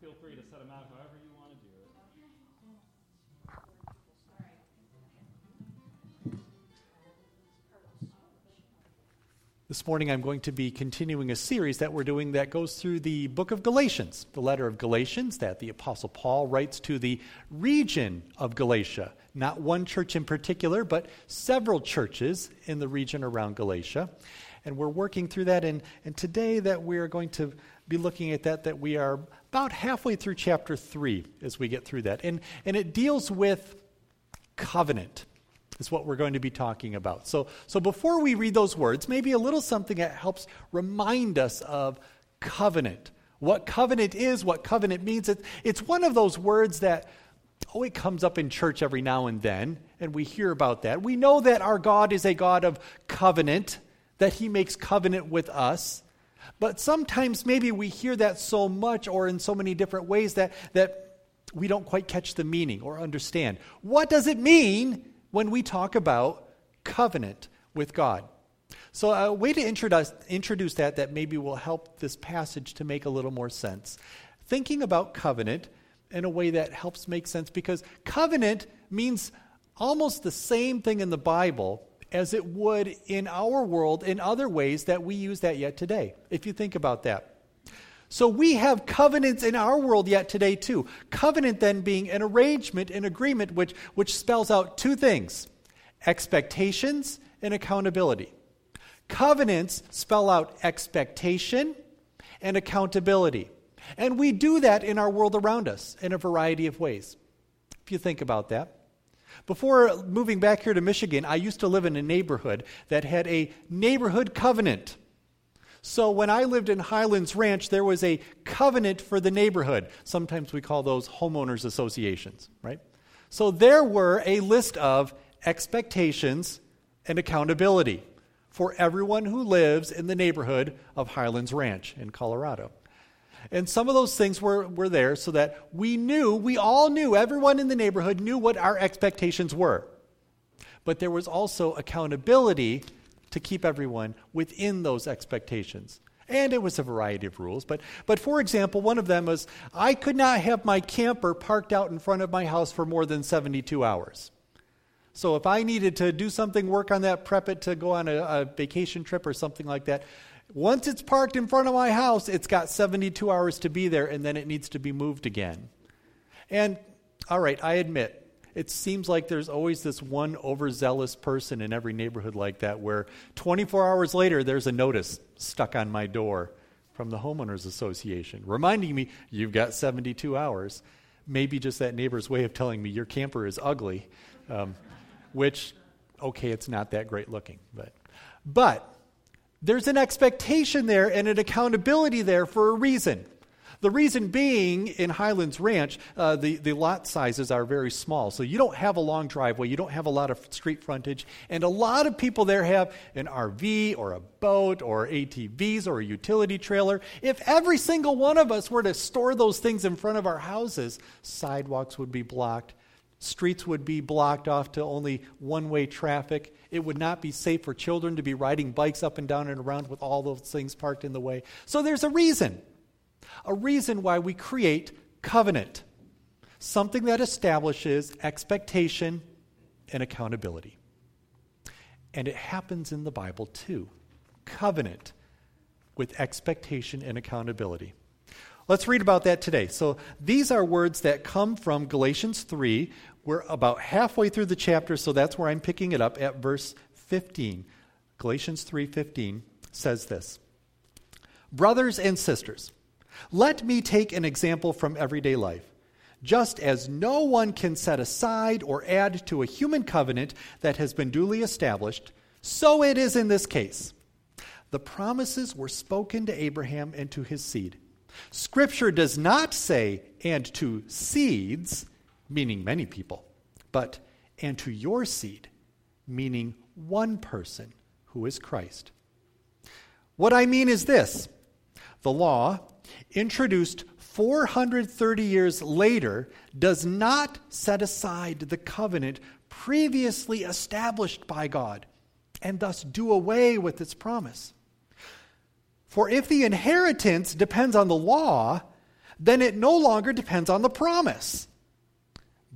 feel free to set them out however you want to do it. This morning, I'm going to be continuing a series that we're doing that goes through the book of Galatians, the letter of Galatians that the Apostle Paul writes to the region of Galatia. Not one church in particular, but several churches in the region around Galatia. And we're working through that. And, and today, that we are going to be looking at that, that we are about halfway through chapter 3 as we get through that. And, and it deals with covenant is what we're going to be talking about. So, so before we read those words, maybe a little something that helps remind us of covenant. What covenant is, what covenant means. It, it's one of those words that, oh, it comes up in church every now and then, and we hear about that. We know that our God is a God of covenant, that he makes covenant with us. But sometimes maybe we hear that so much or in so many different ways that, that we don't quite catch the meaning or understand. What does it mean when we talk about covenant with God. So, a way to introduce, introduce that that maybe will help this passage to make a little more sense. Thinking about covenant in a way that helps make sense because covenant means almost the same thing in the Bible as it would in our world in other ways that we use that yet today, if you think about that. So we have covenants in our world yet today too. Covenant then being an arrangement, an agreement which, which spells out two things expectations and accountability. Covenants spell out expectation and accountability. And we do that in our world around us in a variety of ways. If you think about that. Before moving back here to Michigan, I used to live in a neighborhood that had a neighborhood covenant. So when I lived in Highlands Ranch, there was a covenant for the neighborhood. Sometimes we call those homeowners associations, right? So there were a list of expectations and accountability for everyone who lives in the neighborhood of Highlands Ranch in Colorado. And some of those things were, were there so that we knew, we all knew, everyone in the neighborhood knew what our expectations were. But there was also accountability to keep everyone within those expectations. And it was a variety of rules. But, but for example, one of them was I could not have my camper parked out in front of my house for more than 72 hours. So if I needed to do something, work on that, prep it to go on a, a vacation trip or something like that, once it's parked in front of my house, it's got 72 hours to be there and then it needs to be moved again. And all right, I admit, it seems like there's always this one overzealous person in every neighborhood like that where 24 hours later there's a notice stuck on my door from the homeowners association reminding me you've got 72 hours maybe just that neighbor's way of telling me your camper is ugly um, which okay it's not that great looking but but there's an expectation there and an accountability there for a reason the reason being, in Highlands Ranch, uh, the, the lot sizes are very small. So you don't have a long driveway, you don't have a lot of street frontage, and a lot of people there have an RV or a boat or ATVs or a utility trailer. If every single one of us were to store those things in front of our houses, sidewalks would be blocked. Streets would be blocked off to only one way traffic. It would not be safe for children to be riding bikes up and down and around with all those things parked in the way. So there's a reason a reason why we create covenant something that establishes expectation and accountability. And it happens in the Bible too covenant with expectation and accountability. Let's read about that today. So these are words that come from Galatians 3. We're about halfway through the chapter, so that's where I'm picking it up at verse 15. Galatians 3:15 says this. Brothers and sisters, let me take an example from everyday life. Just as no one can set aside or add to a human covenant that has been duly established, so it is in this case. The promises were spoken to Abraham and to his seed. Scripture does not say, and to seeds, meaning many people, but and to your seed, meaning one person, who is Christ. What I mean is this the law, introduced 430 years later, does not set aside the covenant previously established by God and thus do away with its promise. For if the inheritance depends on the law, then it no longer depends on the promise.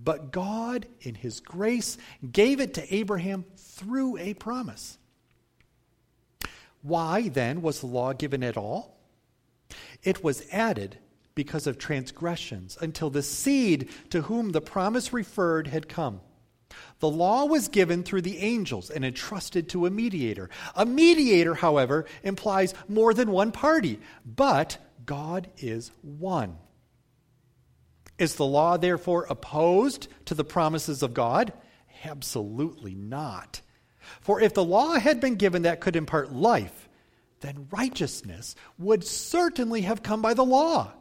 But God, in His grace, gave it to Abraham through a promise. Why, then, was the law given at all? It was added because of transgressions until the seed to whom the promise referred had come. The law was given through the angels and entrusted to a mediator. A mediator, however, implies more than one party, but God is one. Is the law therefore opposed to the promises of God? Absolutely not. For if the law had been given that could impart life, then righteousness would certainly have come by the law.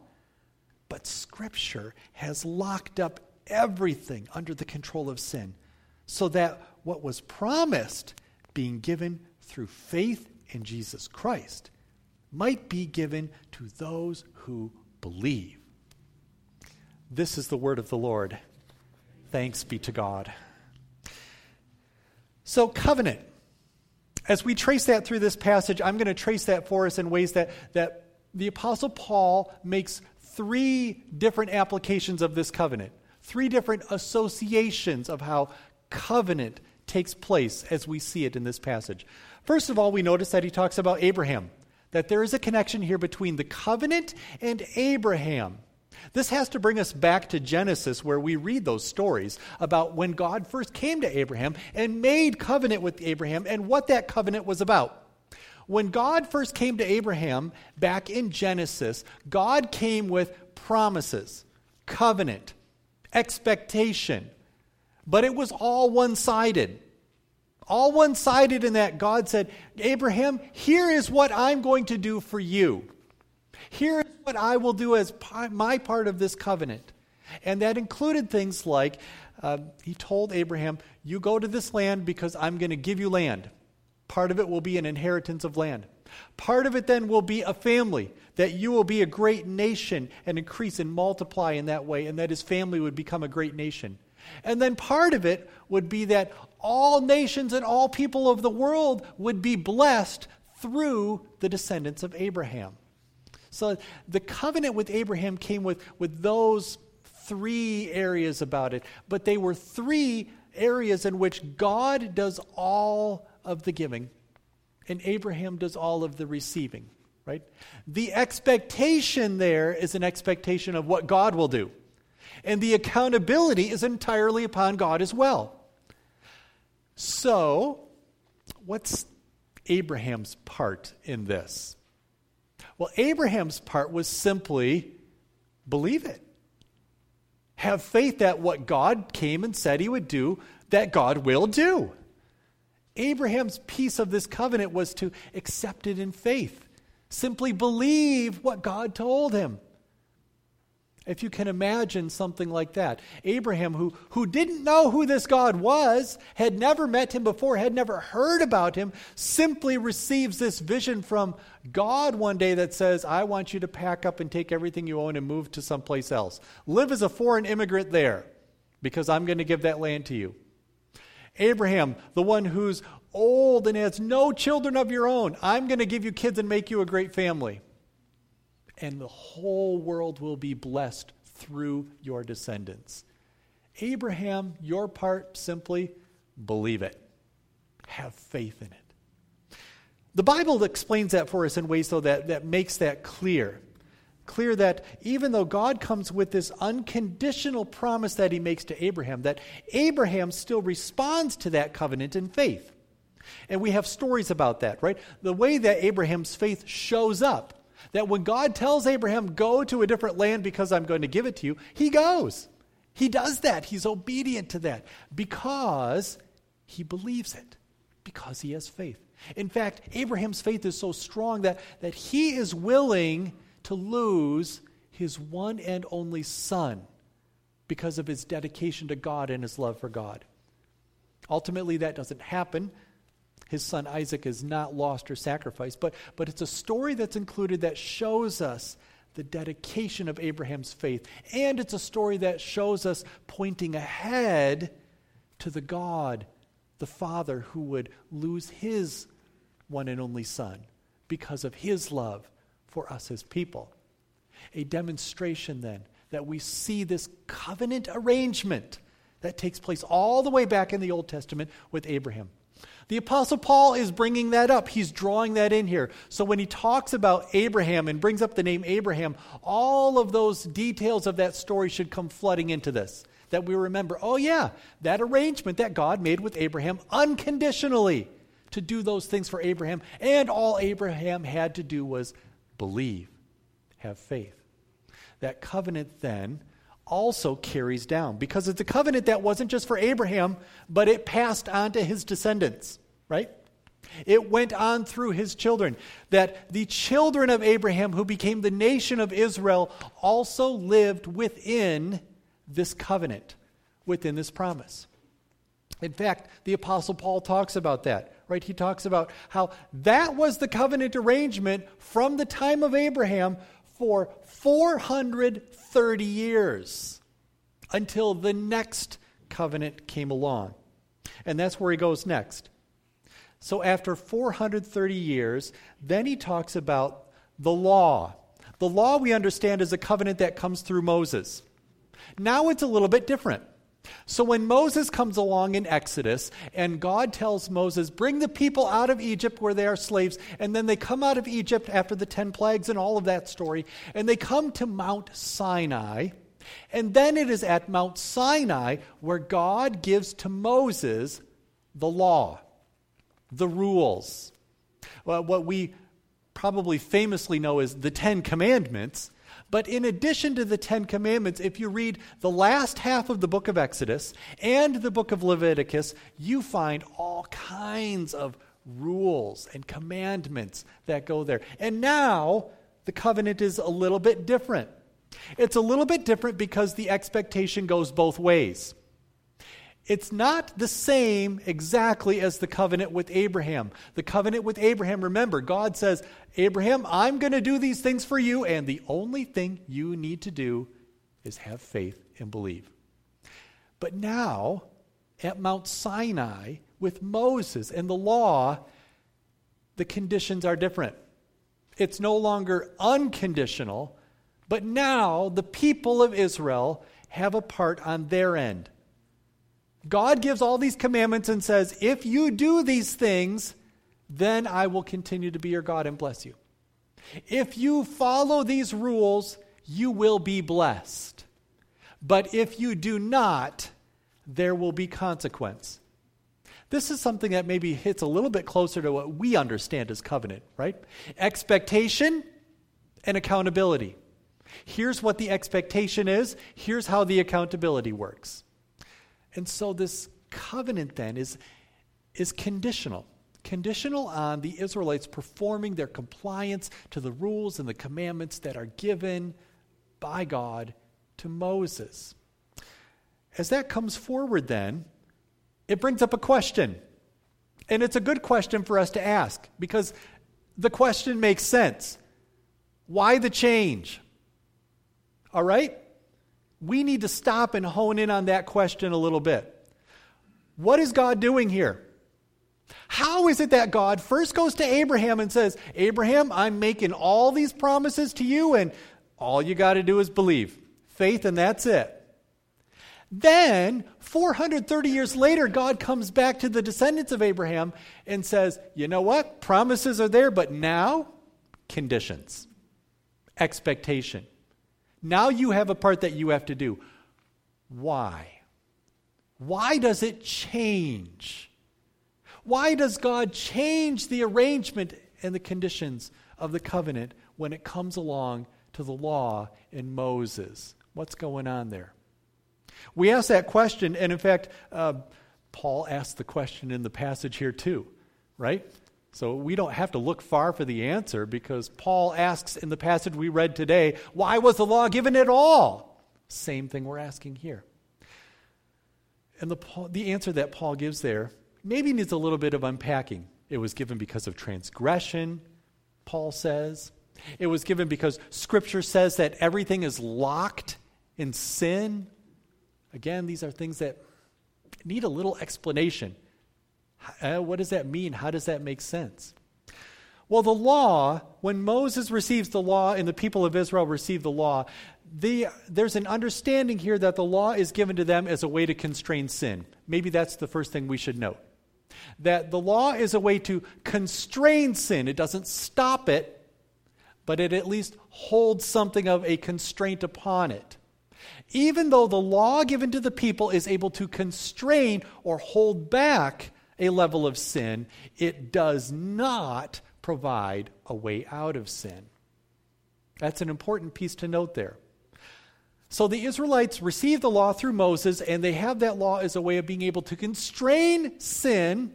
But Scripture has locked up everything under the control of sin, so that what was promised, being given through faith in Jesus Christ, might be given to those who believe. This is the word of the Lord. Thanks be to God. So, covenant. As we trace that through this passage, I'm going to trace that for us in ways that, that the Apostle Paul makes three different applications of this covenant, three different associations of how covenant takes place as we see it in this passage. First of all, we notice that he talks about Abraham, that there is a connection here between the covenant and Abraham. This has to bring us back to Genesis, where we read those stories about when God first came to Abraham and made covenant with Abraham and what that covenant was about. When God first came to Abraham back in Genesis, God came with promises, covenant, expectation, but it was all one sided. All one sided in that God said, Abraham, here is what I'm going to do for you. Here what I will do as my part of this covenant. And that included things like uh, he told Abraham, You go to this land because I'm going to give you land. Part of it will be an inheritance of land. Part of it then will be a family, that you will be a great nation and increase and multiply in that way, and that his family would become a great nation. And then part of it would be that all nations and all people of the world would be blessed through the descendants of Abraham. So the covenant with Abraham came with, with those three areas about it, but they were three areas in which God does all of the giving and Abraham does all of the receiving, right? The expectation there is an expectation of what God will do. And the accountability is entirely upon God as well. So, what's Abraham's part in this? Well, Abraham's part was simply believe it. Have faith that what God came and said he would do, that God will do. Abraham's piece of this covenant was to accept it in faith. Simply believe what God told him. If you can imagine something like that. Abraham, who, who didn't know who this God was, had never met him before, had never heard about him, simply receives this vision from God one day that says, I want you to pack up and take everything you own and move to someplace else. Live as a foreign immigrant there, because I'm going to give that land to you. Abraham, the one who's old and has no children of your own, I'm going to give you kids and make you a great family and the whole world will be blessed through your descendants. Abraham, your part simply believe it, have faith in it. The Bible explains that for us in ways, though, that, that makes that clear. Clear that even though God comes with this unconditional promise that he makes to Abraham, that Abraham still responds to that covenant in faith. And we have stories about that, right? The way that Abraham's faith shows up that when God tells Abraham, go to a different land because I'm going to give it to you, he goes. He does that. He's obedient to that because he believes it, because he has faith. In fact, Abraham's faith is so strong that, that he is willing to lose his one and only son because of his dedication to God and his love for God. Ultimately, that doesn't happen his son Isaac is not lost or sacrificed. But, but it's a story that's included that shows us the dedication of Abraham's faith. And it's a story that shows us pointing ahead to the God, the Father, who would lose his one and only Son because of his love for us as people. A demonstration then that we see this covenant arrangement that takes place all the way back in the Old Testament with Abraham. The Apostle Paul is bringing that up. He's drawing that in here. So when he talks about Abraham and brings up the name Abraham, all of those details of that story should come flooding into this. That we remember, oh, yeah, that arrangement that God made with Abraham unconditionally to do those things for Abraham. And all Abraham had to do was believe, have faith. That covenant then also carries down because it's a covenant that wasn't just for Abraham, but it passed on to his descendants, right? It went on through his children. That the children of Abraham, who became the nation of Israel, also lived within this covenant, within this promise. In fact, the Apostle Paul talks about that, right? He talks about how that was the covenant arrangement from the time of Abraham for 430 years until the next covenant came along. And that's where he goes next. So after 430 years, then he talks about the law. The law we understand is a covenant that comes through Moses. Now it's a little bit different. So when Moses comes along in Exodus and God tells Moses, Bring the people out of Egypt where they are slaves, and then they come out of Egypt after the 10 plagues and all of that story, and they come to Mount Sinai. And then it is at Mount Sinai where God gives to Moses the law, the rules. Well, what we probably famously know as the Ten Commandments but in addition to the Ten Commandments, if you read the last half of the book of Exodus and the book of Leviticus, you find all kinds of rules and commandments that go there. And now the covenant is a little bit different. It's a little bit different because the expectation goes both ways. It's not the same exactly as the covenant with Abraham. The covenant with Abraham, remember, God says, Abraham, I'm going to do these things for you, and the only thing you need to do is have faith and believe. But now, at Mount Sinai, with Moses and the law, the conditions are different. It's no longer unconditional, but now the people of Israel have a part on their end. God gives all these commandments and says, if you do these things, then I will continue to be your God and bless you. If you follow these rules, you will be blessed. But if you do not, there will be consequence. This is something that maybe hits a little bit closer to what we understand as covenant, right? Expectation and accountability. Here's what the expectation is, here's how the accountability works. And so this covenant then is, is conditional. Conditional on the Israelites performing their compliance to the rules and the commandments that are given by God to Moses. As that comes forward, then, it brings up a question. And it's a good question for us to ask because the question makes sense. Why the change? All right? We need to stop and hone in on that question a little bit. What is God doing here? How is it that God first goes to Abraham and says, Abraham, I'm making all these promises to you, and all you got to do is believe? Faith, and that's it. Then, 430 years later, God comes back to the descendants of Abraham and says, You know what? Promises are there, but now, conditions, expectation. Now you have a part that you have to do. Why? Why does it change? Why does God change the arrangement and the conditions of the covenant when it comes along to the law in Moses? What's going on there? We ask that question, and in fact, uh, Paul asked the question in the passage here too, right? So we don't have to look far for the answer because Paul asks in the passage we read today, why was the law given at all? Same thing we're asking here. And the, the answer that Paul gives there maybe needs a little bit of unpacking. It was given because of transgression, Paul says. It was given because Scripture says that everything is locked in sin. Again, these are things that need a little explanation. Uh, what does that mean? How does that make sense? Well, the law, when Moses receives the law and the people of Israel receive the law, the, there's an understanding here that the law is given to them as a way to constrain sin. Maybe that's the first thing we should note. That the law is a way to constrain sin. It doesn't stop it, but it at least holds something of a constraint upon it. Even though the law given to the people is able to constrain or hold back a level of sin, it does not provide a way out of sin. That's an important piece to note there. So the Israelites receive the law through Moses, and they have that law as a way of being able to constrain sin,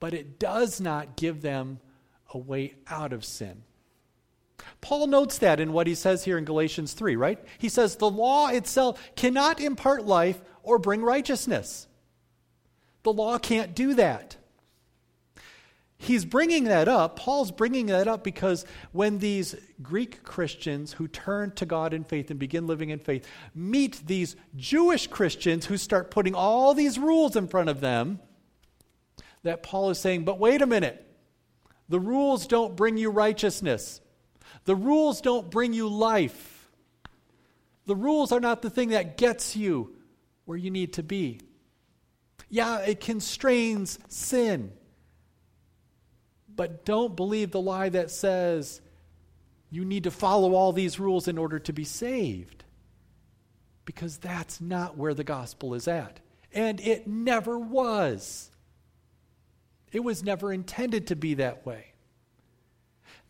but it does not give them a way out of sin. Paul notes that in what he says here in Galatians 3, right? He says, The law itself cannot impart life or bring righteousness. The law can't do that. He's bringing that up. Paul's bringing that up because when these Greek Christians who turn to God in faith and begin living in faith meet these Jewish Christians who start putting all these rules in front of them, that Paul is saying, but wait a minute. The rules don't bring you righteousness. The rules don't bring you life. The rules are not the thing that gets you where you need to be. Yeah, it constrains sin. But don't believe the lie that says you need to follow all these rules in order to be saved. Because that's not where the gospel is at. And it never was. It was never intended to be that way.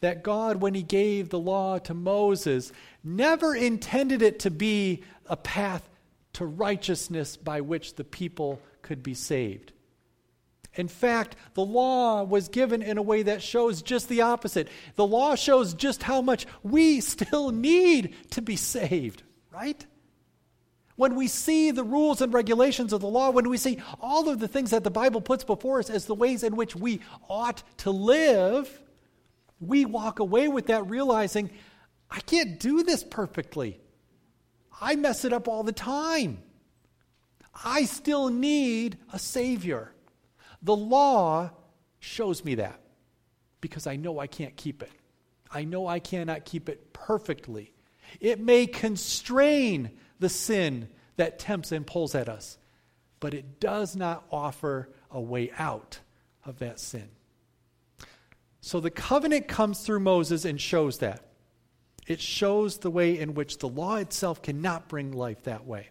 That God, when He gave the law to Moses, never intended it to be a path to righteousness by which the people could be saved. In fact, the law was given in a way that shows just the opposite. The law shows just how much we still need to be saved, right? When we see the rules and regulations of the law, when we see all of the things that the Bible puts before us as the ways in which we ought to live, we walk away with that realizing, I can't do this perfectly. I mess it up all the time. I still need a Savior. The law shows me that because I know I can't keep it. I know I cannot keep it perfectly. It may constrain the sin that tempts and pulls at us, but it does not offer a way out of that sin. So the covenant comes through Moses and shows that. It shows the way in which the law itself cannot bring life that way.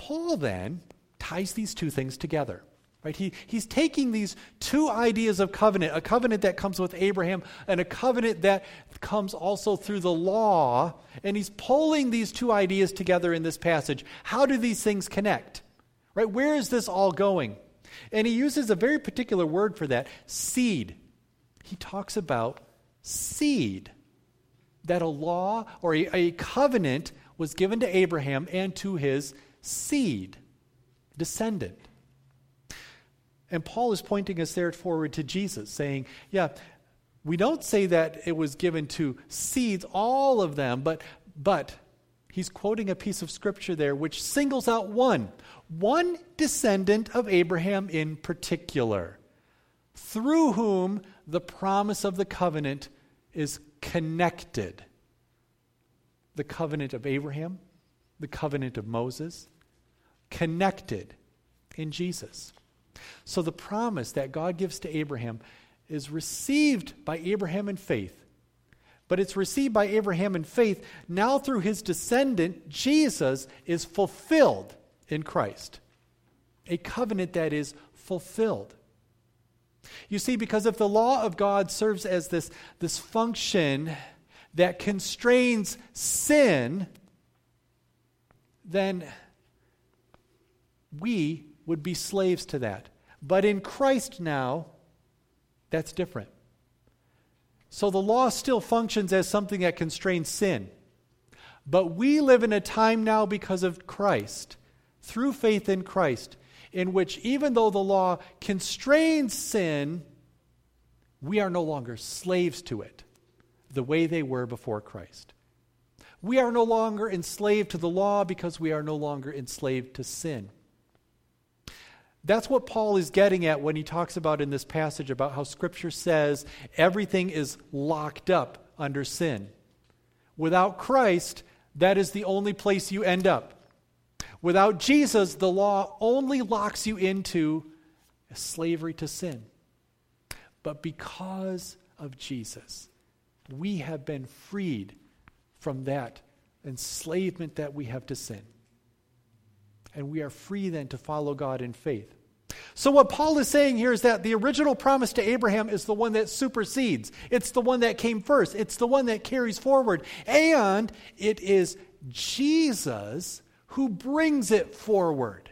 Paul then ties these two things together. Right? He, he's taking these two ideas of covenant a covenant that comes with Abraham and a covenant that comes also through the law, and he's pulling these two ideas together in this passage. How do these things connect? Right? Where is this all going? And he uses a very particular word for that seed. He talks about seed. That a law or a, a covenant was given to Abraham and to his seed, descendant. And Paul is pointing us there forward to Jesus, saying, yeah, we don't say that it was given to seeds, all of them, but, but he's quoting a piece of scripture there which singles out one, one descendant of Abraham in particular, through whom the promise of the covenant is connected. The covenant of Abraham, the covenant of Moses, connected in Jesus. So the promise that God gives to Abraham is received by Abraham in faith. But it's received by Abraham in faith. Now, through his descendant, Jesus is fulfilled in Christ. A covenant that is fulfilled. You see, because if the law of God serves as this, this function that constrains sin, then we would be slaves to that. But in Christ now, that's different. So the law still functions as something that constrains sin. But we live in a time now because of Christ, through faith in Christ, in which even though the law constrains sin, we are no longer slaves to it the way they were before Christ. We are no longer enslaved to the law because we are no longer enslaved to sin. That's what Paul is getting at when he talks about in this passage about how Scripture says everything is locked up under sin. Without Christ, that is the only place you end up. Without Jesus, the law only locks you into slavery to sin. But because of Jesus, we have been freed from that enslavement that we have to sin. And we are free then to follow God in faith. So, what Paul is saying here is that the original promise to Abraham is the one that supersedes. It's the one that came first. It's the one that carries forward. And it is Jesus who brings it forward.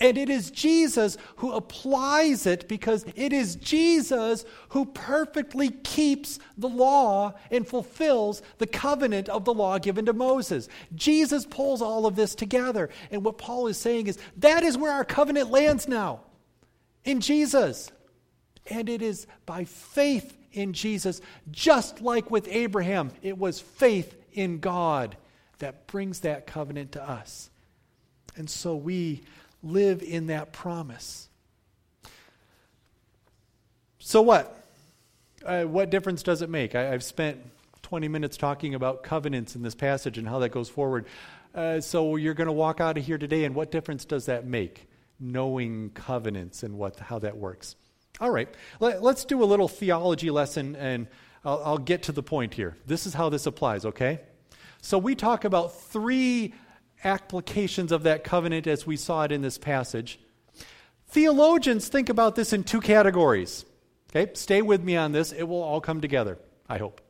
And it is Jesus who applies it because it is Jesus who perfectly keeps the law and fulfills the covenant of the law given to Moses. Jesus pulls all of this together. And what Paul is saying is that is where our covenant lands now in Jesus. And it is by faith in Jesus, just like with Abraham, it was faith in God that brings that covenant to us. And so we live in that promise. So, what? Uh, what difference does it make? I, have spent 20 minutes talking about covenants in this passage and how that goes forward. Uh, so, you're going to walk out of here today, and what difference does that make? Knowing covenants and what, how that works. All right, Let, us do a little theology lesson, and I'll, I'll get to the point here. This is how this applies, okay? So, we talk about three applications of that covenant as we saw it in this passage. Theologians think about this in two categories. Okay, stay with me on this. It will all come together, I hope.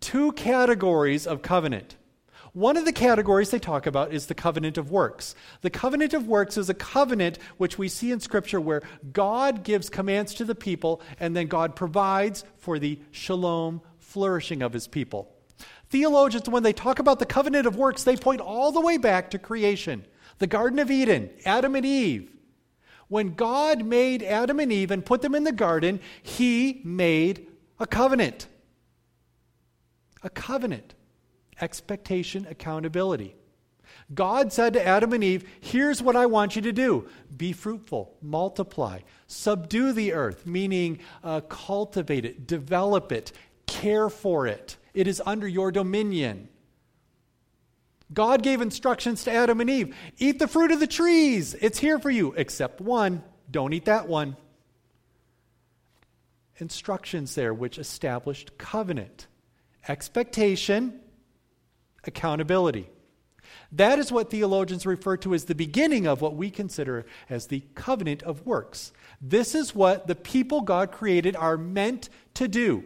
Two categories of covenant. One of the categories they talk about is the covenant of works. The covenant of works is a covenant which we see in Scripture where God gives commands to the people and then God provides for the shalom, flourishing of his people. Theologians, when they talk about the covenant of works, they point all the way back to creation the Garden of Eden, Adam and Eve. When God made Adam and Eve and put them in the garden, he made a covenant. A covenant. Expectation, accountability. God said to Adam and Eve, Here's what I want you to do be fruitful, multiply, subdue the earth, meaning uh, cultivate it, develop it, care for it. It is under your dominion. God gave instructions to Adam and Eve eat the fruit of the trees. It's here for you, except one. Don't eat that one. Instructions there which established covenant, expectation, accountability. That is what theologians refer to as the beginning of what we consider as the covenant of works. This is what the people God created are meant to do.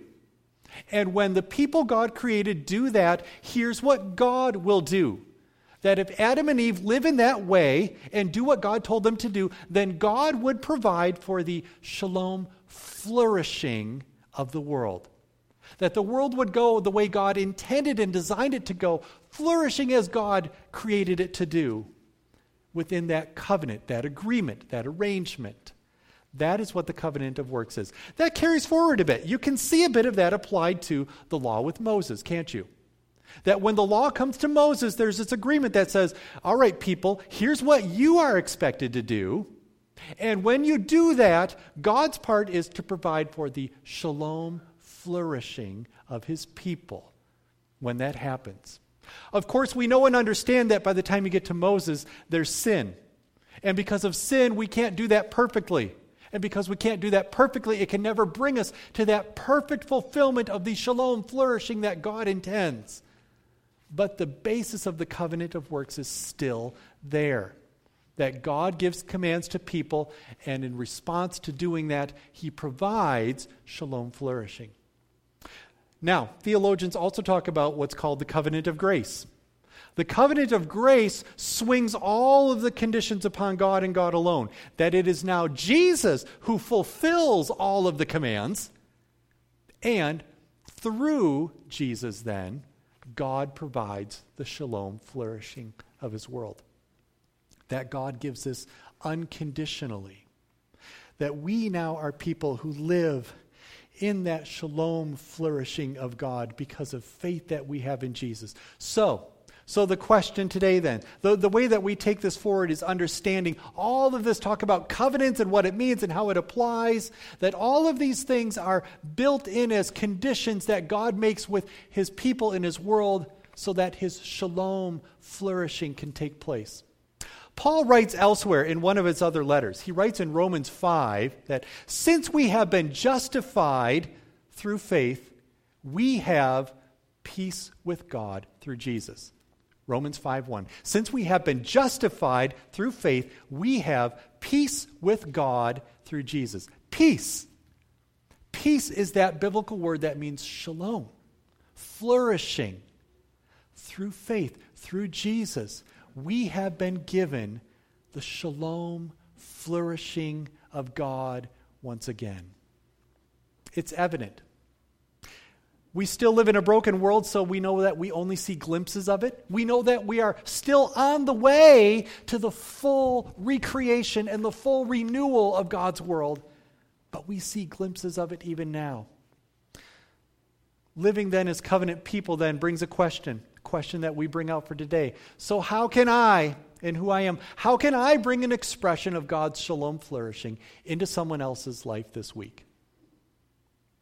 And when the people God created do that, here's what God will do. That if Adam and Eve live in that way and do what God told them to do, then God would provide for the shalom flourishing of the world. That the world would go the way God intended and designed it to go, flourishing as God created it to do within that covenant, that agreement, that arrangement. That is what the covenant of works is. That carries forward a bit. You can see a bit of that applied to the law with Moses, can't you? That when the law comes to Moses, there's this agreement that says, all right, people, here's what you are expected to do. And when you do that, God's part is to provide for the shalom flourishing of his people when that happens. Of course, we know and understand that by the time you get to Moses, there's sin. And because of sin, we can't do that perfectly. And because we can't do that perfectly, it can never bring us to that perfect fulfillment of the shalom flourishing that God intends. But the basis of the covenant of works is still there. That God gives commands to people, and in response to doing that, He provides shalom flourishing. Now, theologians also talk about what's called the covenant of grace. The covenant of grace swings all of the conditions upon God and God alone. That it is now Jesus who fulfills all of the commands. And through Jesus, then, God provides the shalom flourishing of his world. That God gives this unconditionally. That we now are people who live in that shalom flourishing of God because of faith that we have in Jesus. So, So, the question today, then, the, the way that we take this forward is understanding all of this talk about covenants and what it means and how it applies, that all of these things are built in as conditions that God makes with his people in his world so that his shalom flourishing can take place. Paul writes elsewhere in one of his other letters, he writes in Romans 5 that since we have been justified through faith, we have peace with God through Jesus. Romans 5:1. Since we have been justified through faith, we have peace with God through Jesus. Peace. Peace is that biblical word that means shalom, flourishing. Through faith, through Jesus, we have been given the shalom, flourishing of God once again. It's evident we still live in a broken world, so we know that we only see glimpses of it. We know that we are still on the way to the full recreation and the full renewal of God's world, but we see glimpses of it even now. Living then as covenant people then brings a question, a question that we bring out for today. So, how can I, and who I am, how can I bring an expression of God's shalom flourishing into someone else's life this week?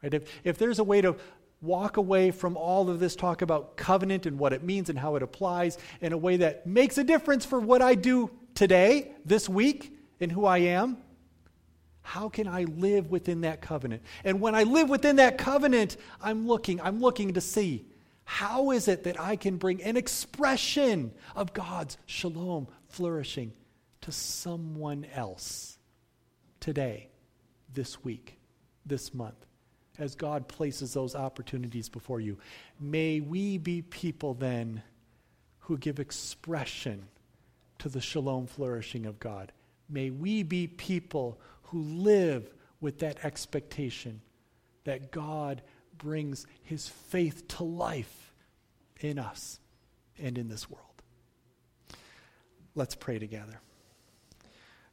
Right? If, if there's a way to walk away from all of this talk about covenant and what it means and how it applies in a way that makes a difference for what I do today, this week, and who I am? How can I live within that covenant? And when I live within that covenant, I'm looking, I'm looking to see how is it that I can bring an expression of God's shalom flourishing to someone else today, this week, this month as God places those opportunities before you. May we be people then who give expression to the shalom flourishing of God. May we be people who live with that expectation that God brings his faith to life in us and in this world. Let's pray together.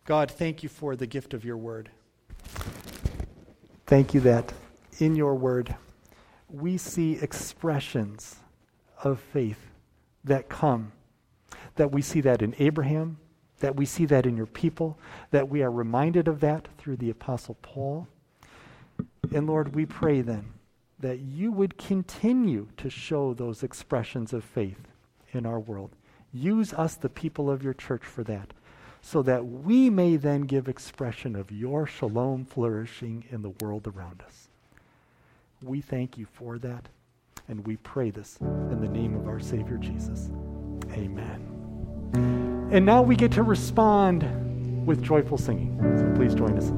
God, thank you for the gift of your word. Thank you that in your word, we see expressions of faith that come. That we see that in Abraham, that we see that in your people, that we are reminded of that through the Apostle Paul. And Lord, we pray then that you would continue to show those expressions of faith in our world. Use us, the people of your church, for that, so that we may then give expression of your shalom flourishing in the world around us. We thank you for that. And we pray this in the name of our Savior Jesus. Amen. And now we get to respond with joyful singing. So please join us.